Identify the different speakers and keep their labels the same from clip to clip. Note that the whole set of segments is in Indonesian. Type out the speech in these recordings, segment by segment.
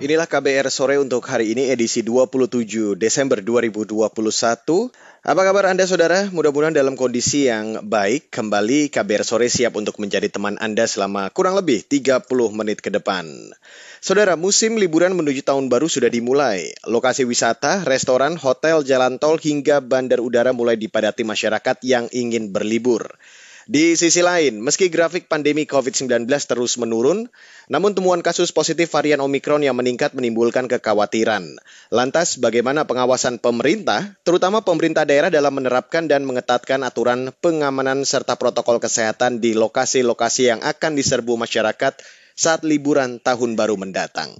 Speaker 1: Inilah KBR sore untuk hari ini edisi 27 Desember 2021. Apa kabar Anda saudara? Mudah-mudahan dalam kondisi yang baik. Kembali KBR sore siap untuk menjadi teman Anda selama kurang lebih 30 menit ke depan. Saudara, musim liburan menuju tahun baru sudah dimulai. Lokasi wisata, restoran, hotel, jalan tol hingga bandar udara mulai dipadati masyarakat yang ingin berlibur. Di sisi lain, meski grafik pandemi COVID-19 terus menurun, namun temuan kasus positif varian Omikron yang meningkat menimbulkan kekhawatiran. Lantas, bagaimana pengawasan pemerintah, terutama pemerintah daerah dalam menerapkan dan mengetatkan aturan pengamanan serta protokol kesehatan di lokasi-lokasi yang akan diserbu masyarakat saat liburan tahun baru mendatang.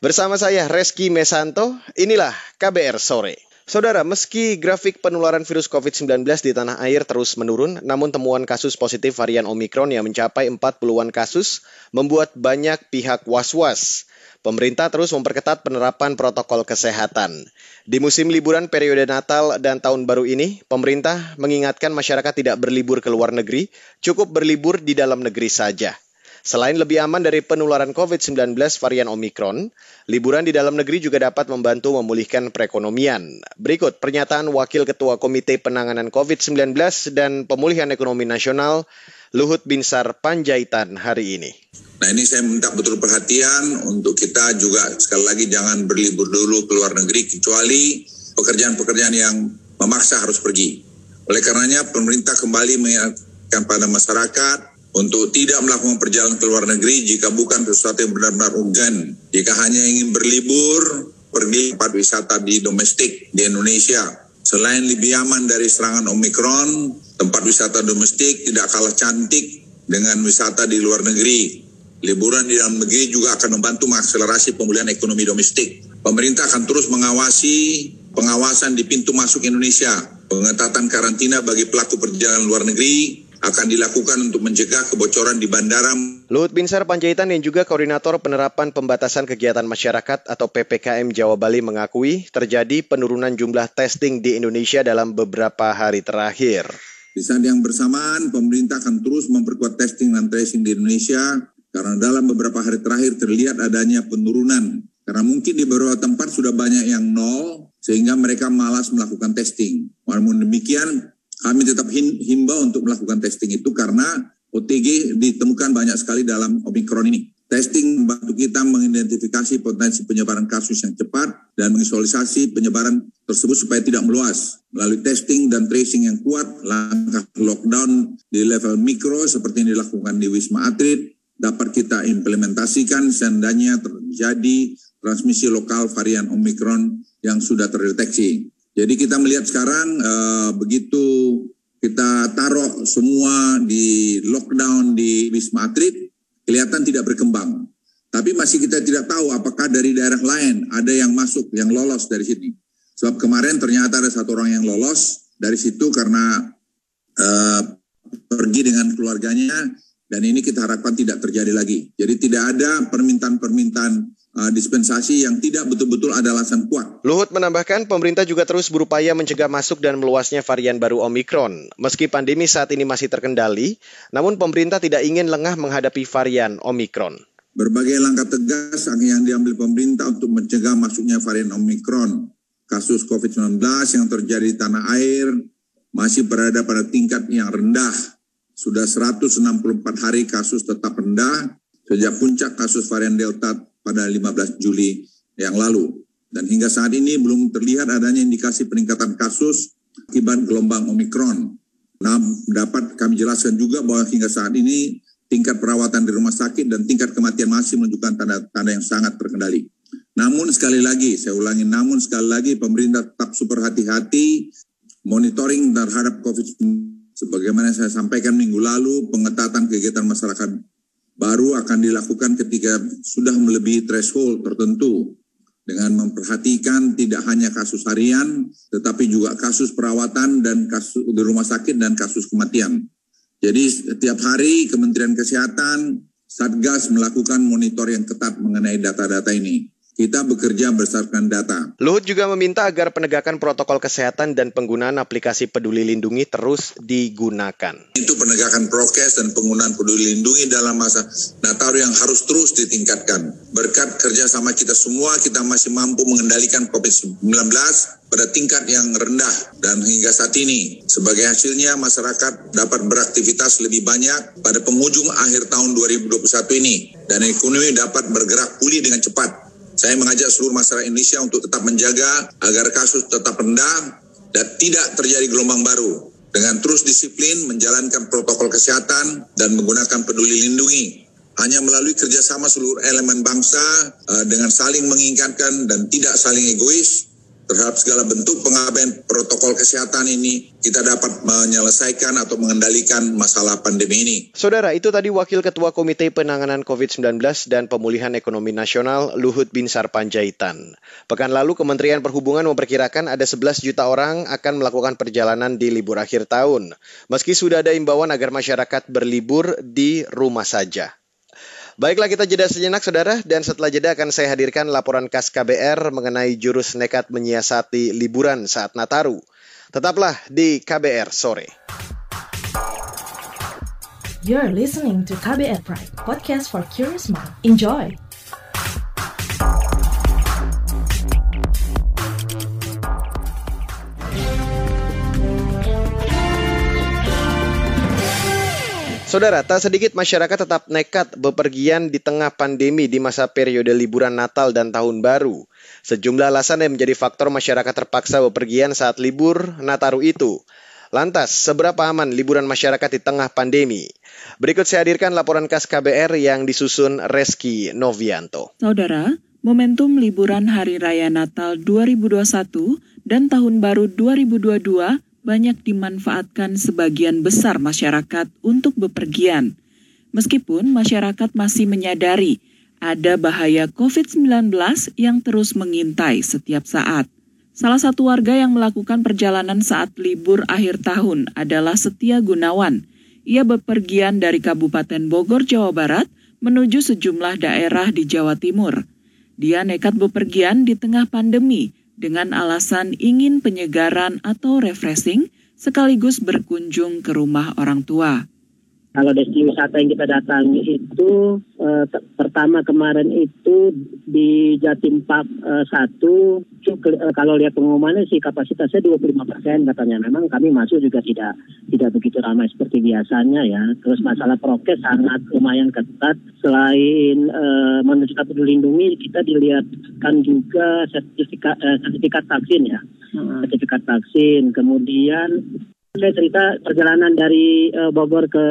Speaker 1: Bersama saya Reski Mesanto, inilah KBR Sore. Saudara, meski grafik penularan virus COVID-19 di tanah air terus menurun, namun temuan kasus positif varian Omikron yang mencapai 40-an kasus membuat banyak pihak was-was. Pemerintah terus memperketat penerapan protokol kesehatan. Di musim liburan periode Natal dan Tahun Baru ini, pemerintah mengingatkan masyarakat tidak berlibur ke luar negeri, cukup berlibur di dalam negeri saja. Selain lebih aman dari penularan COVID-19 varian Omikron, liburan di dalam negeri juga dapat membantu memulihkan perekonomian. Berikut pernyataan Wakil Ketua Komite Penanganan COVID-19 dan Pemulihan Ekonomi Nasional, Luhut Binsar Panjaitan hari ini.
Speaker 2: Nah ini saya minta betul perhatian untuk kita juga sekali lagi jangan berlibur dulu ke luar negeri kecuali pekerjaan-pekerjaan yang memaksa harus pergi. Oleh karenanya pemerintah kembali mengingatkan pada masyarakat untuk tidak melakukan perjalanan ke luar negeri jika bukan sesuatu yang benar-benar urgen. Jika hanya ingin berlibur, pergi tempat wisata di domestik di Indonesia. Selain lebih aman dari serangan Omikron, tempat wisata domestik tidak kalah cantik dengan wisata di luar negeri. Liburan di dalam negeri juga akan membantu mengakselerasi pemulihan ekonomi domestik. Pemerintah akan terus mengawasi pengawasan di pintu masuk Indonesia, pengetatan karantina bagi pelaku perjalanan luar negeri, akan dilakukan untuk mencegah kebocoran di bandara.
Speaker 1: Luhut Binsar Panjaitan yang juga koordinator penerapan pembatasan kegiatan masyarakat atau PPKM Jawa Bali mengakui terjadi penurunan jumlah testing di Indonesia dalam beberapa hari terakhir.
Speaker 2: Di saat yang bersamaan, pemerintah akan terus memperkuat testing dan tracing di Indonesia karena dalam beberapa hari terakhir terlihat adanya penurunan. Karena mungkin di beberapa tempat sudah banyak yang nol, sehingga mereka malas melakukan testing. Walaupun demikian, kami tetap himbau untuk melakukan testing itu karena OTG ditemukan banyak sekali dalam Omikron ini. Testing membantu kita mengidentifikasi potensi penyebaran kasus yang cepat dan mengisolasi penyebaran tersebut supaya tidak meluas. Melalui testing dan tracing yang kuat, langkah lockdown di level mikro seperti yang dilakukan di Wisma Atlet dapat kita implementasikan seandainya terjadi transmisi lokal varian Omikron yang sudah terdeteksi. Jadi kita melihat sekarang uh, begitu kita taruh semua di lockdown di Wisma Atlet, kelihatan tidak berkembang. Tapi masih kita tidak tahu apakah dari daerah lain ada yang masuk, yang lolos dari sini. Sebab kemarin ternyata ada satu orang yang lolos dari situ karena uh, pergi dengan keluarganya dan ini kita harapkan tidak terjadi lagi. Jadi tidak ada permintaan-permintaan uh, dispensasi yang tidak betul-betul ada alasan kuat.
Speaker 1: Luhut menambahkan pemerintah juga terus berupaya mencegah masuk dan meluasnya varian baru Omikron. Meski pandemi saat ini masih terkendali, namun pemerintah tidak ingin lengah menghadapi varian Omikron.
Speaker 2: Berbagai langkah tegas yang diambil pemerintah untuk mencegah masuknya varian Omikron. Kasus COVID-19 yang terjadi di tanah air masih berada pada tingkat yang rendah. Sudah 164 hari kasus tetap rendah sejak puncak kasus varian Delta pada 15 Juli yang lalu. Dan hingga saat ini belum terlihat adanya indikasi peningkatan kasus akibat gelombang Omikron. Nah, dapat kami jelaskan juga bahwa hingga saat ini tingkat perawatan di rumah sakit dan tingkat kematian masih menunjukkan tanda-tanda yang sangat terkendali. Namun sekali lagi, saya ulangi, namun sekali lagi pemerintah tetap super hati-hati monitoring terhadap COVID-19. Sebagaimana saya sampaikan minggu lalu, pengetatan kegiatan masyarakat baru akan dilakukan ketika sudah melebihi threshold tertentu dengan memperhatikan tidak hanya kasus harian tetapi juga kasus perawatan dan kasus di rumah sakit dan kasus kematian. Jadi setiap hari Kementerian Kesehatan Satgas melakukan monitor yang ketat mengenai data-data ini. Kita bekerja berdasarkan data.
Speaker 1: Luhut juga meminta agar penegakan protokol kesehatan dan penggunaan aplikasi peduli lindungi terus digunakan.
Speaker 2: Itu penegakan prokes dan penggunaan peduli lindungi dalam masa Nataru yang harus terus ditingkatkan. Berkat kerjasama kita semua, kita masih mampu mengendalikan COVID-19 pada tingkat yang rendah dan hingga saat ini sebagai hasilnya masyarakat dapat beraktivitas lebih banyak pada penghujung akhir tahun 2021 ini dan ekonomi dapat bergerak pulih dengan cepat saya mengajak seluruh masyarakat Indonesia untuk tetap menjaga agar kasus tetap rendah dan tidak terjadi gelombang baru dengan terus disiplin menjalankan protokol kesehatan dan menggunakan peduli lindungi. Hanya melalui kerjasama seluruh elemen bangsa uh, dengan saling mengingatkan dan tidak saling egois, terhadap segala bentuk pengabaian protokol kesehatan ini kita dapat menyelesaikan atau mengendalikan masalah pandemi ini.
Speaker 1: Saudara, itu tadi Wakil Ketua Komite Penanganan COVID-19 dan Pemulihan Ekonomi Nasional Luhut Binsar Panjaitan. Pekan lalu Kementerian Perhubungan memperkirakan ada 11 juta orang akan melakukan perjalanan di libur akhir tahun. Meski sudah ada imbauan agar masyarakat berlibur di rumah saja. Baiklah kita jeda sejenak saudara dan setelah jeda akan saya hadirkan laporan khas KBR mengenai jurus nekat menyiasati liburan saat Nataru. Tetaplah di KBR sore.
Speaker 3: You're listening to KBR Pride, podcast for curious mind. Enjoy.
Speaker 1: Saudara, tak sedikit masyarakat tetap nekat bepergian di tengah pandemi di masa periode liburan Natal dan Tahun Baru. Sejumlah alasan yang menjadi faktor masyarakat terpaksa bepergian saat libur Nataru itu. Lantas, seberapa aman liburan masyarakat di tengah pandemi? Berikut saya hadirkan laporan khas KBR yang disusun Reski Novianto.
Speaker 4: Saudara, momentum liburan Hari Raya Natal 2021 dan Tahun Baru 2022 banyak dimanfaatkan sebagian besar masyarakat untuk bepergian. Meskipun masyarakat masih menyadari ada bahaya COVID-19 yang terus mengintai setiap saat. Salah satu warga yang melakukan perjalanan saat libur akhir tahun adalah Setia Gunawan. Ia bepergian dari Kabupaten Bogor, Jawa Barat menuju sejumlah daerah di Jawa Timur. Dia nekat bepergian di tengah pandemi dengan alasan ingin penyegaran atau refreshing sekaligus berkunjung ke rumah orang tua.
Speaker 5: Kalau destinasi wisata yang kita datangi itu eh, pertama kemarin itu di Jatim Park eh, satu eh, kalau lihat pengumumannya sih kapasitasnya 25 persen katanya. Memang kami masuk juga tidak tidak begitu ramai seperti biasanya ya. Terus masalah prokes sangat lumayan ketat. Selain eh, menunjukkan peduli lindungi kita dilihatkan juga sertifikat eh, sertifikat vaksin ya. Hmm. Sertifikat vaksin. Kemudian saya cerita perjalanan dari uh, Bogor ke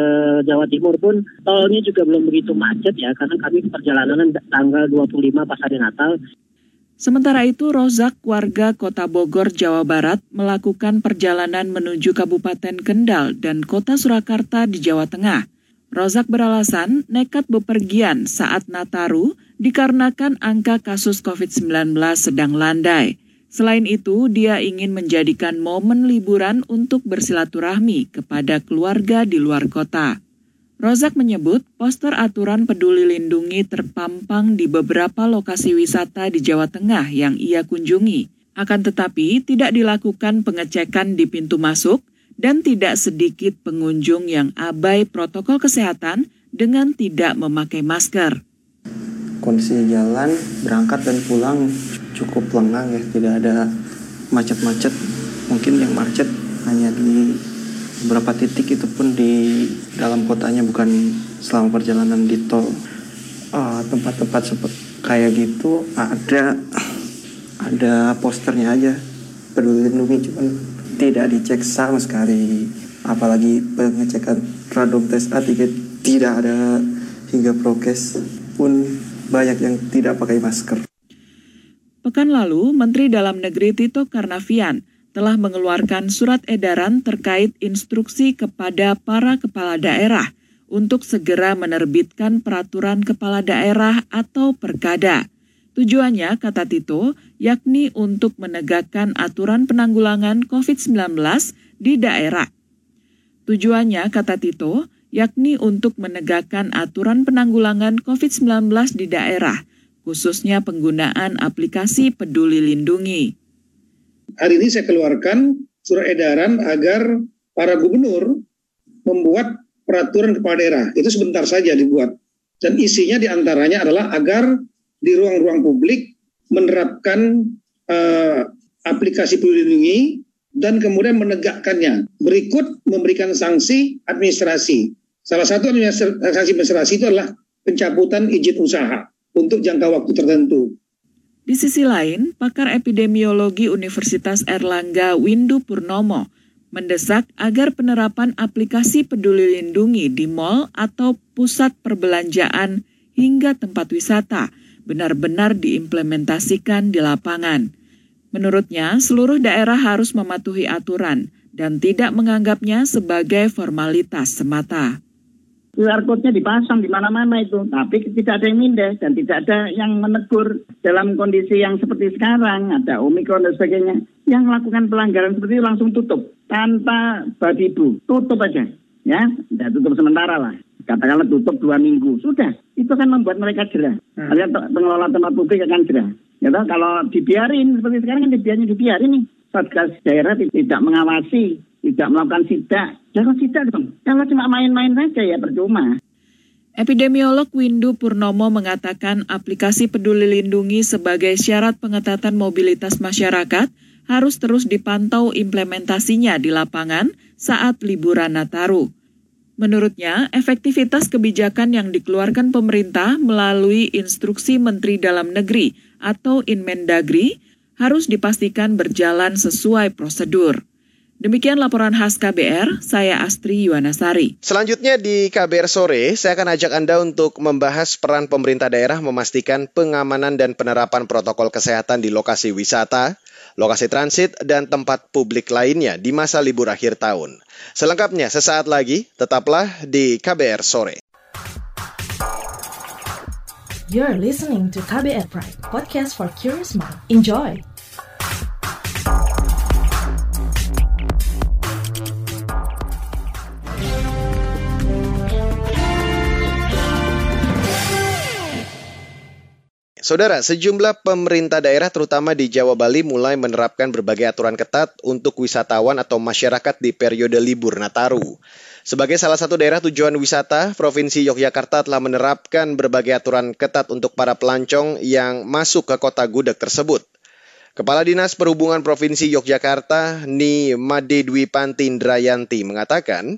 Speaker 5: Jawa Timur pun tolnya juga belum begitu macet ya karena kami perjalanan tanggal 25 pas hari Natal.
Speaker 4: Sementara itu, Rozak, warga kota Bogor, Jawa Barat, melakukan perjalanan menuju Kabupaten Kendal dan kota Surakarta di Jawa Tengah. Rozak beralasan nekat bepergian saat Nataru dikarenakan angka kasus COVID-19 sedang landai. Selain itu, dia ingin menjadikan momen liburan untuk bersilaturahmi kepada keluarga di luar kota. Rozak menyebut poster aturan peduli lindungi terpampang di beberapa lokasi wisata di Jawa Tengah yang ia kunjungi. Akan tetapi tidak dilakukan pengecekan di pintu masuk dan tidak sedikit pengunjung yang abai protokol kesehatan dengan tidak memakai masker.
Speaker 6: Kondisi jalan berangkat dan pulang cukup lengang ya tidak ada macet-macet. Mungkin yang macet hanya di beberapa titik itu pun di dalam kotanya bukan selama perjalanan di tol. Tempat tempat-tempat seperti kayak gitu ada ada posternya aja. Peduli lindungi cuman tidak dicek sama sekali. Apalagi pengecekan random tes antigen tidak ada hingga prokes pun banyak yang tidak pakai masker
Speaker 4: Pekan lalu, Menteri Dalam Negeri Tito Karnavian telah mengeluarkan surat edaran terkait instruksi kepada para kepala daerah untuk segera menerbitkan peraturan kepala daerah atau perkada. Tujuannya, kata Tito, yakni untuk menegakkan aturan penanggulangan COVID-19 di daerah. Tujuannya, kata Tito, yakni untuk menegakkan aturan penanggulangan COVID-19 di daerah, khususnya penggunaan aplikasi Peduli Lindungi.
Speaker 7: Hari ini saya keluarkan surat edaran agar para gubernur membuat peraturan kepala daerah. Itu sebentar saja dibuat. Dan isinya di antaranya adalah agar di ruang-ruang publik menerapkan uh, aplikasi peduli lindungi dan kemudian menegakkannya. Berikut memberikan sanksi administrasi. Salah satu sanksi administrasi itu adalah pencabutan izin usaha untuk jangka waktu tertentu.
Speaker 4: Di sisi lain, pakar epidemiologi Universitas Erlangga Windu Purnomo mendesak agar penerapan aplikasi peduli lindungi di mal atau pusat perbelanjaan hingga tempat wisata benar-benar diimplementasikan di lapangan. Menurutnya, seluruh daerah harus mematuhi aturan dan tidak menganggapnya sebagai formalitas semata.
Speaker 5: QR code-nya dipasang di mana-mana itu, tapi tidak ada yang mindah dan tidak ada yang menegur dalam kondisi yang seperti sekarang, ada Omikron dan sebagainya. Yang melakukan pelanggaran seperti itu langsung tutup, tanpa badibu, tutup aja. Ya, ya tutup sementara lah. Katakanlah tutup dua minggu, sudah. Itu akan membuat mereka jerah. Hmm. Artinya pengelola tempat publik akan jerah. Ya, kalau dibiarin, seperti sekarang kan dibiarin, dibiarin nih. Satgas daerah tidak mengawasi tidak melakukan sidak, jangan sidak dong. Kalau cuma main-main saja ya percuma.
Speaker 4: Epidemiolog Windu Purnomo mengatakan aplikasi Peduli Lindungi sebagai syarat pengetatan mobilitas masyarakat harus terus dipantau implementasinya di lapangan saat liburan Nataru. Menurutnya, efektivitas kebijakan yang dikeluarkan pemerintah melalui instruksi Menteri Dalam Negeri atau Inmendagri harus dipastikan berjalan sesuai prosedur. Demikian laporan khas KBR, saya Astri Yuwanasari.
Speaker 1: Selanjutnya di KBR Sore, saya akan ajak Anda untuk membahas peran pemerintah daerah memastikan pengamanan dan penerapan protokol kesehatan di lokasi wisata, lokasi transit, dan tempat publik lainnya di masa libur akhir tahun. Selengkapnya sesaat lagi, tetaplah di KBR Sore.
Speaker 3: You're listening to KBR Pride, podcast for curious mind. Enjoy!
Speaker 1: Saudara, sejumlah pemerintah daerah terutama di Jawa Bali mulai menerapkan berbagai aturan ketat untuk wisatawan atau masyarakat di periode libur Nataru. Sebagai salah satu daerah tujuan wisata, Provinsi Yogyakarta telah menerapkan berbagai aturan ketat untuk para pelancong yang masuk ke kota gudeg tersebut. Kepala Dinas Perhubungan Provinsi Yogyakarta, Ni Made Dwi Pantindrayanti mengatakan,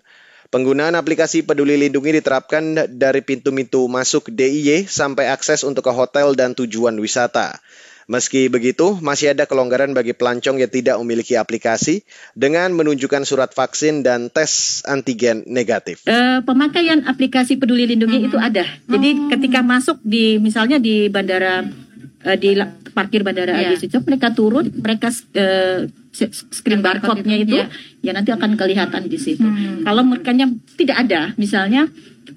Speaker 1: Penggunaan aplikasi Peduli Lindungi diterapkan dari pintu-pintu masuk DIY sampai akses untuk ke hotel dan tujuan wisata. Meski begitu, masih ada kelonggaran bagi pelancong yang tidak memiliki aplikasi dengan menunjukkan surat vaksin dan tes antigen negatif.
Speaker 8: Uh, pemakaian aplikasi Peduli Lindungi hmm. itu ada. Jadi oh. ketika masuk di misalnya di bandara uh, di parkir bandara yeah. Adi Sucipto mereka turun, mereka uh, screen barcode-nya itu ya. ya nanti akan kelihatan di situ. Hmm. Kalau mereka tidak ada, misalnya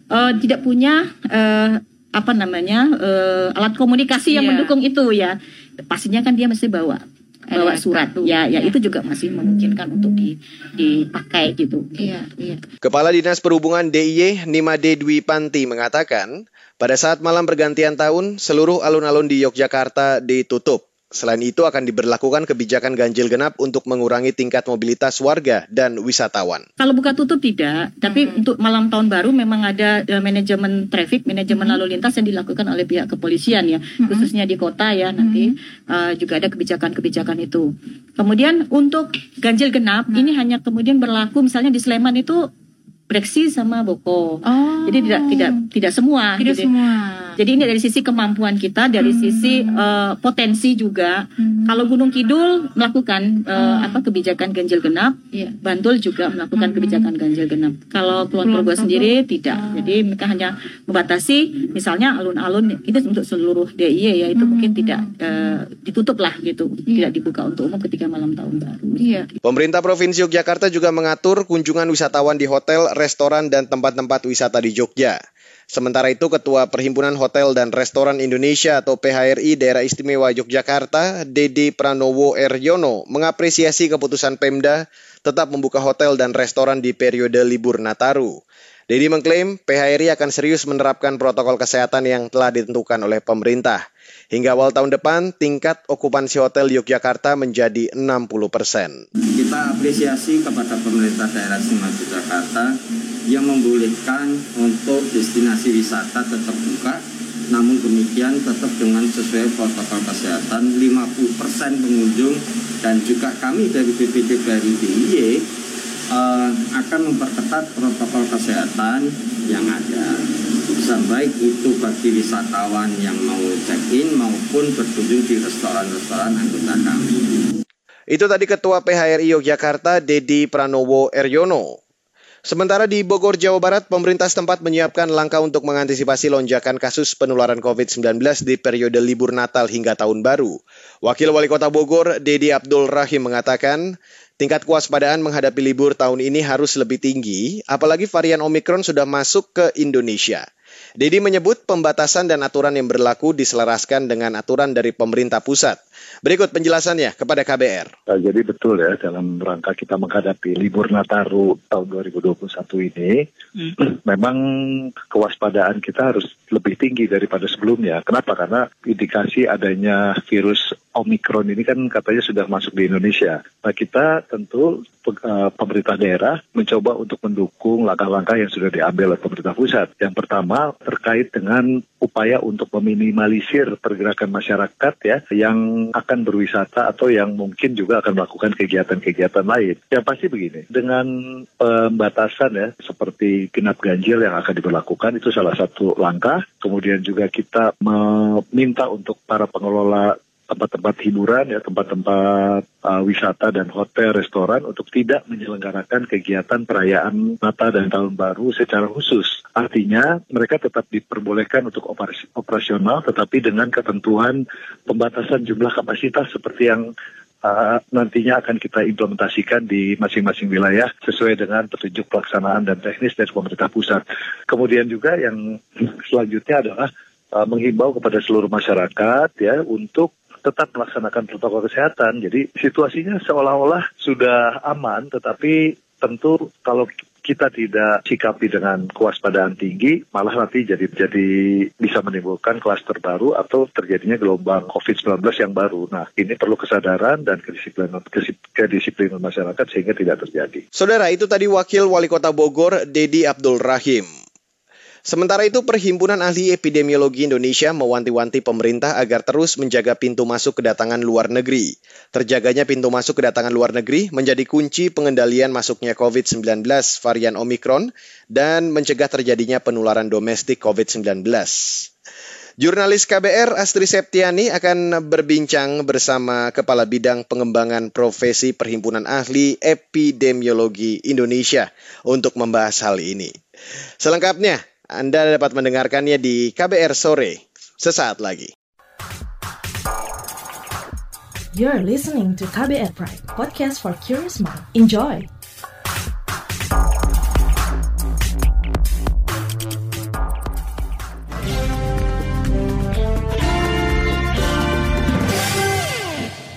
Speaker 8: uh, tidak punya uh, apa namanya uh, alat komunikasi yang yeah. mendukung itu ya, pastinya kan dia mesti bawa bawa surat ya ya itu juga masih memungkinkan untuk di, dipakai gitu. Iya,
Speaker 1: iya. Kepala Dinas Perhubungan DIY Nimade Dwi Panti mengatakan pada saat malam pergantian tahun seluruh alun-alun di Yogyakarta ditutup Selain itu akan diberlakukan kebijakan ganjil genap untuk mengurangi tingkat mobilitas warga dan wisatawan.
Speaker 8: Kalau buka tutup tidak, tapi hmm. untuk malam tahun baru memang ada uh, manajemen traffic, manajemen hmm. lalu lintas yang dilakukan oleh pihak kepolisian ya, hmm. khususnya di kota ya nanti uh, juga ada kebijakan-kebijakan itu. Kemudian untuk ganjil genap hmm. ini hanya kemudian berlaku misalnya di Sleman itu Breksi sama Boko. Oh. Jadi tidak tidak tidak semua.
Speaker 9: Tidak gitu. semua.
Speaker 8: Jadi ini dari sisi kemampuan kita, dari hmm. sisi uh, potensi juga. Hmm. Kalau Gunung Kidul melakukan uh, hmm. apa kebijakan ganjil genap, yeah. Bantul juga melakukan hmm. kebijakan ganjil genap. Kalau Kulon Progo sendiri tidak. Oh. Jadi mereka hanya membatasi, misalnya alun-alun itu untuk seluruh DIY ya itu hmm. mungkin tidak uh, ditutup lah gitu, yeah. tidak dibuka untuk umum ketika malam tahun baru.
Speaker 1: Yeah. Pemerintah Provinsi Yogyakarta juga mengatur kunjungan wisatawan di hotel restoran, dan tempat-tempat wisata di Jogja. Sementara itu, Ketua Perhimpunan Hotel dan Restoran Indonesia atau PHRI Daerah Istimewa Yogyakarta, Dede Pranowo Eryono, mengapresiasi keputusan Pemda tetap membuka hotel dan restoran di periode libur Nataru. Dedi mengklaim PHRI akan serius menerapkan protokol kesehatan yang telah ditentukan oleh pemerintah. Hingga awal tahun depan, tingkat okupansi hotel Yogyakarta menjadi 60 persen.
Speaker 9: Kita apresiasi kepada pemerintah daerah Istimewa Yogyakarta yang membolehkan untuk destinasi wisata tetap buka, namun demikian tetap dengan sesuai protokol kesehatan 50 persen pengunjung dan juga kami dari BPD dari DIY uh, akan memperketat protokol kesehatan yang ada baik itu bagi wisatawan yang mau check-in maupun berkunjung di restoran-restoran anggota kami.
Speaker 1: Itu tadi Ketua PHRI Yogyakarta, Dedi Pranowo Eryono. Sementara di Bogor, Jawa Barat, pemerintah setempat menyiapkan langkah untuk mengantisipasi lonjakan kasus penularan COVID-19 di periode libur Natal hingga Tahun Baru. Wakil Wali Kota Bogor, Dedi Abdul Rahim mengatakan, tingkat kewaspadaan menghadapi libur tahun ini harus lebih tinggi, apalagi varian Omikron sudah masuk ke Indonesia. Dedi menyebut pembatasan dan aturan yang berlaku diselaraskan dengan aturan dari pemerintah pusat. Berikut penjelasannya kepada KBR.
Speaker 10: Nah, jadi betul ya dalam rangka kita menghadapi libur Nataru tahun 2021 ini, hmm. memang kewaspadaan kita harus lebih tinggi daripada sebelumnya. Kenapa? Karena indikasi adanya virus Omikron ini kan katanya sudah masuk di Indonesia. Nah kita tentu eh, pemerintah daerah mencoba untuk mendukung langkah-langkah yang sudah diambil oleh pemerintah pusat. Yang pertama terkait dengan upaya untuk meminimalisir pergerakan masyarakat ya yang akan berwisata atau yang mungkin juga akan melakukan kegiatan-kegiatan lain. Yang pasti begini, dengan pembatasan ya seperti genap ganjil yang akan diberlakukan itu salah satu langkah. Kemudian juga kita meminta untuk para pengelola tempat-tempat hiburan ya tempat-tempat uh, wisata dan hotel restoran untuk tidak menyelenggarakan kegiatan perayaan Natal dan Tahun Baru secara khusus. Artinya mereka tetap diperbolehkan untuk operasi, operasional tetapi dengan ketentuan pembatasan jumlah kapasitas seperti yang uh, nantinya akan kita implementasikan di masing-masing wilayah sesuai dengan petunjuk pelaksanaan dan teknis dari pemerintah pusat. Kemudian juga yang selanjutnya adalah uh, menghimbau kepada seluruh masyarakat ya untuk tetap melaksanakan protokol kesehatan. Jadi situasinya seolah-olah sudah aman, tetapi tentu kalau kita tidak sikapi dengan kewaspadaan tinggi, malah nanti jadi jadi bisa menimbulkan klaster baru atau terjadinya gelombang COVID-19 yang baru. Nah, ini perlu kesadaran dan kedisiplinan, kedisiplinan masyarakat sehingga tidak terjadi.
Speaker 1: Saudara, itu tadi Wakil Wali Kota Bogor, Dedi Abdul Rahim. Sementara itu, Perhimpunan Ahli Epidemiologi Indonesia mewanti-wanti pemerintah agar terus menjaga pintu masuk kedatangan luar negeri. Terjaganya pintu masuk kedatangan luar negeri menjadi kunci pengendalian masuknya COVID-19 varian Omikron dan mencegah terjadinya penularan domestik COVID-19. Jurnalis KBR Astri Septiani akan berbincang bersama Kepala Bidang Pengembangan Profesi Perhimpunan Ahli Epidemiologi Indonesia untuk membahas hal ini. Selengkapnya, anda dapat mendengarkannya di KBR Sore sesaat lagi.
Speaker 3: You're listening to KBR Pride, podcast for curious mind. Enjoy!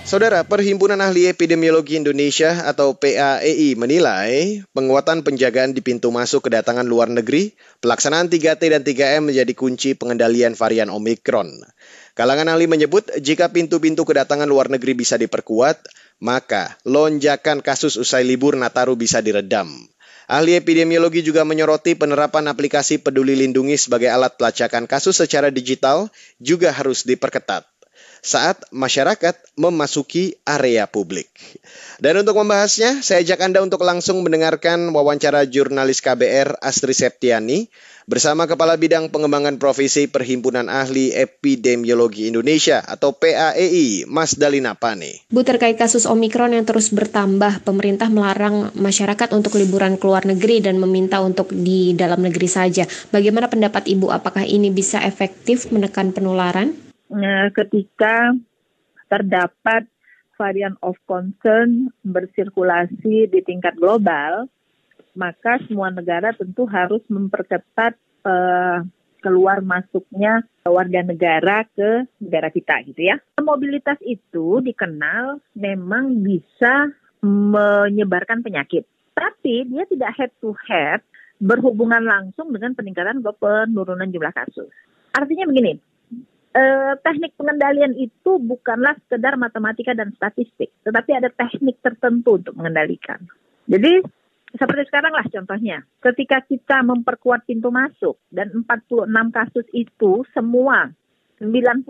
Speaker 1: Saudara, Perhimpunan Ahli Epidemiologi Indonesia atau PAEI menilai penguatan penjagaan di pintu masuk kedatangan luar negeri, pelaksanaan 3T dan 3M menjadi kunci pengendalian varian Omikron. Kalangan ahli menyebut jika pintu-pintu kedatangan luar negeri bisa diperkuat, maka lonjakan kasus usai libur Nataru bisa diredam. Ahli epidemiologi juga menyoroti penerapan aplikasi Peduli Lindungi sebagai alat pelacakan kasus secara digital juga harus diperketat saat masyarakat memasuki area publik. Dan untuk membahasnya, saya ajak Anda untuk langsung mendengarkan wawancara jurnalis KBR Astri Septiani bersama Kepala Bidang Pengembangan Profesi Perhimpunan Ahli Epidemiologi Indonesia atau PAEI, Mas Dalina Pane.
Speaker 11: Bu, terkait kasus Omikron yang terus bertambah, pemerintah melarang masyarakat untuk liburan ke luar negeri dan meminta untuk di dalam negeri saja. Bagaimana pendapat Ibu, apakah ini bisa efektif menekan penularan?
Speaker 12: Eh, ketika terdapat varian of concern bersirkulasi di tingkat global, maka semua negara tentu harus memperketat uh, keluar masuknya warga negara ke negara kita gitu ya. Mobilitas itu dikenal memang bisa menyebarkan penyakit, tapi dia tidak head to head berhubungan langsung dengan peningkatan atau penurunan jumlah kasus. Artinya begini, eh, teknik pengendalian itu bukanlah sekedar matematika dan statistik, tetapi ada teknik tertentu untuk mengendalikan. Jadi seperti sekarang lah contohnya, ketika kita memperkuat pintu masuk dan 46 kasus itu semua 90%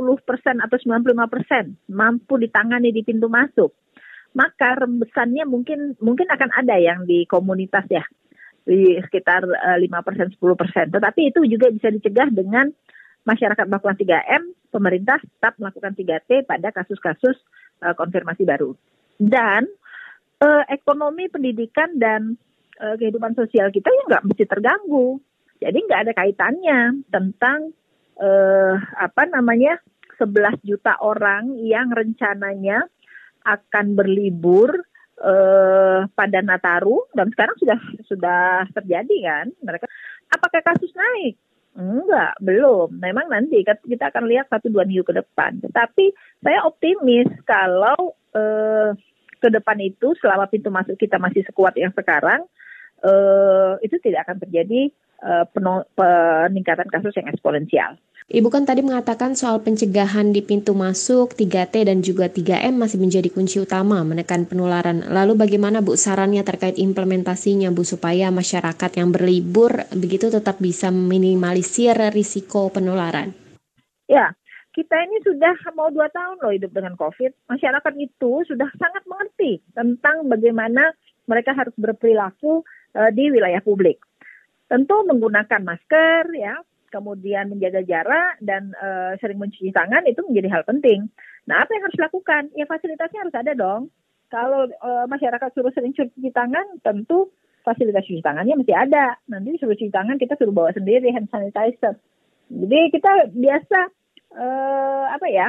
Speaker 12: atau 95% mampu ditangani di pintu masuk, maka rembesannya mungkin mungkin akan ada yang di komunitas ya di sekitar uh, 5% 10%. Tetapi itu juga bisa dicegah dengan masyarakat melakukan 3M, pemerintah tetap melakukan 3T pada kasus-kasus uh, konfirmasi baru. Dan uh, ekonomi pendidikan dan uh, kehidupan sosial kita ya nggak mesti terganggu. Jadi nggak ada kaitannya tentang uh, apa namanya 11 juta orang yang rencananya akan berlibur uh, pada Nataru dan sekarang sudah sudah terjadi kan mereka apakah kasus naik enggak belum. Memang nanti kita akan lihat satu dua minggu ke depan. Tetapi saya optimis kalau uh, ke depan itu selama pintu masuk kita masih sekuat yang sekarang uh, itu tidak akan terjadi uh, peningkatan kasus yang eksponensial
Speaker 11: Ibu kan tadi mengatakan soal pencegahan di pintu masuk, 3T dan juga 3M masih menjadi kunci utama menekan penularan. Lalu bagaimana Bu sarannya terkait implementasinya Bu supaya masyarakat yang berlibur begitu tetap bisa meminimalisir risiko penularan?
Speaker 12: Ya, kita ini sudah mau dua tahun loh hidup dengan COVID. Masyarakat itu sudah sangat mengerti tentang bagaimana mereka harus berperilaku uh, di wilayah publik. Tentu menggunakan masker ya, kemudian menjaga jarak dan uh, sering mencuci tangan itu menjadi hal penting. Nah, apa yang harus dilakukan? Ya fasilitasnya harus ada dong. Kalau uh, masyarakat suruh sering cuci tangan, tentu fasilitas cuci tangannya mesti ada. Nanti suruh cuci tangan kita suruh bawa sendiri hand sanitizer. Jadi kita biasa uh, apa ya?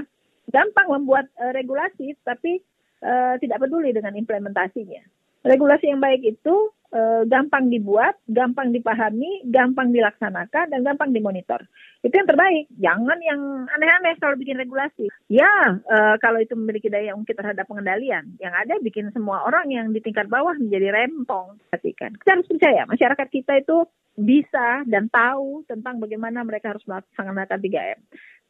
Speaker 12: Gampang membuat uh, regulasi tapi uh, tidak peduli dengan implementasinya. Regulasi yang baik itu e, gampang dibuat, gampang dipahami, gampang dilaksanakan, dan gampang dimonitor. Itu yang terbaik. Jangan yang aneh-aneh kalau bikin regulasi. Ya, e, kalau itu memiliki daya ungkit terhadap pengendalian. Yang ada bikin semua orang yang di tingkat bawah menjadi rempong. Perhatikan. Kita harus percaya, masyarakat kita itu bisa dan tahu tentang bagaimana mereka harus melaksanakan 3M.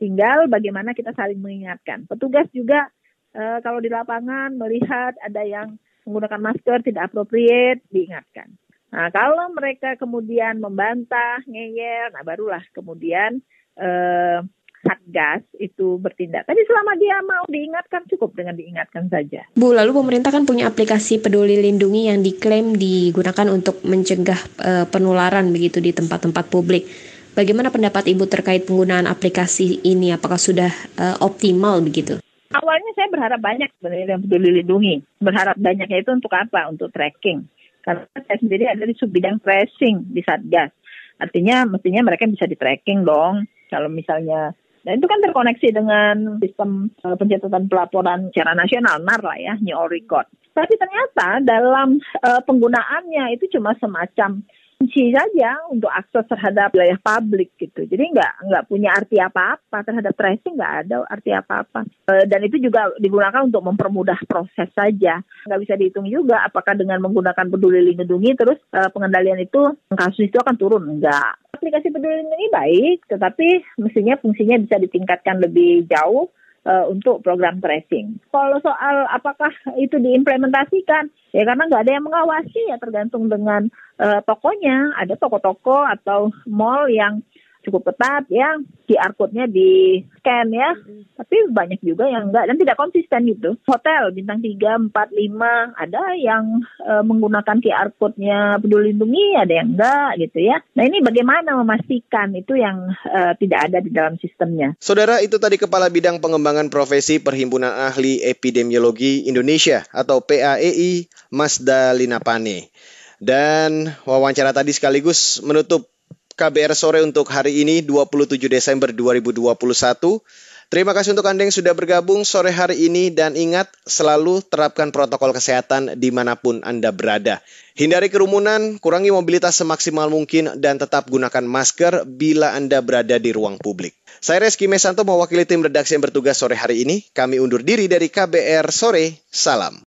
Speaker 12: Tinggal bagaimana kita saling mengingatkan. Petugas juga e, kalau di lapangan melihat ada yang menggunakan masker tidak appropriate diingatkan. Nah, kalau mereka kemudian membantah, ngeyel, nah barulah kemudian eh, Satgas itu bertindak. Tapi selama dia mau diingatkan cukup dengan diingatkan saja.
Speaker 11: Bu, lalu pemerintah kan punya aplikasi Peduli Lindungi yang diklaim digunakan untuk mencegah uh, penularan begitu di tempat-tempat publik. Bagaimana pendapat Ibu terkait penggunaan aplikasi ini? Apakah sudah uh, optimal begitu?
Speaker 12: Awalnya saya berharap banyak sebenarnya yang peduli lindungi. Berharap banyaknya itu untuk apa? Untuk tracking. Karena saya sendiri ada di sub bidang tracing di Satgas. Artinya mestinya mereka bisa di tracking dong. Kalau misalnya dan itu kan terkoneksi dengan sistem uh, pencatatan pelaporan secara nasional, NAR lah ya, New All Record. Tapi ternyata dalam uh, penggunaannya itu cuma semacam kunci saja untuk akses terhadap wilayah publik gitu. Jadi nggak nggak punya arti apa-apa terhadap tracing nggak ada arti apa-apa. E, dan itu juga digunakan untuk mempermudah proses saja. Nggak bisa dihitung juga apakah dengan menggunakan peduli lindungi terus e, pengendalian itu kasus itu akan turun nggak. Aplikasi peduli lindungi baik, tetapi mestinya fungsinya bisa ditingkatkan lebih jauh uh, untuk program tracing. Kalau soal apakah itu diimplementasikan, ya karena nggak ada yang mengawasi ya tergantung dengan uh, tokonya. Ada toko-toko atau mall yang cukup ketat ya QR code-nya di scan ya tapi banyak juga yang enggak dan tidak konsisten gitu. Hotel bintang 3, 4, 5 ada yang e, menggunakan QR code-nya peduli lindungi ada yang enggak gitu ya. Nah ini bagaimana memastikan itu yang e, tidak ada di dalam sistemnya?
Speaker 1: Saudara itu tadi Kepala Bidang Pengembangan Profesi Perhimpunan Ahli Epidemiologi Indonesia atau PAEI Mas Dalina Pane. Dan wawancara tadi sekaligus menutup KBR sore untuk hari ini 27 Desember 2021. Terima kasih untuk Anda yang sudah bergabung sore hari ini dan ingat selalu terapkan protokol kesehatan di mana pun Anda berada. Hindari kerumunan, kurangi mobilitas semaksimal mungkin dan tetap gunakan masker bila Anda berada di ruang publik. Saya Reski Mesanto mewakili tim redaksi yang bertugas sore hari ini. Kami undur diri dari KBR Sore. Salam.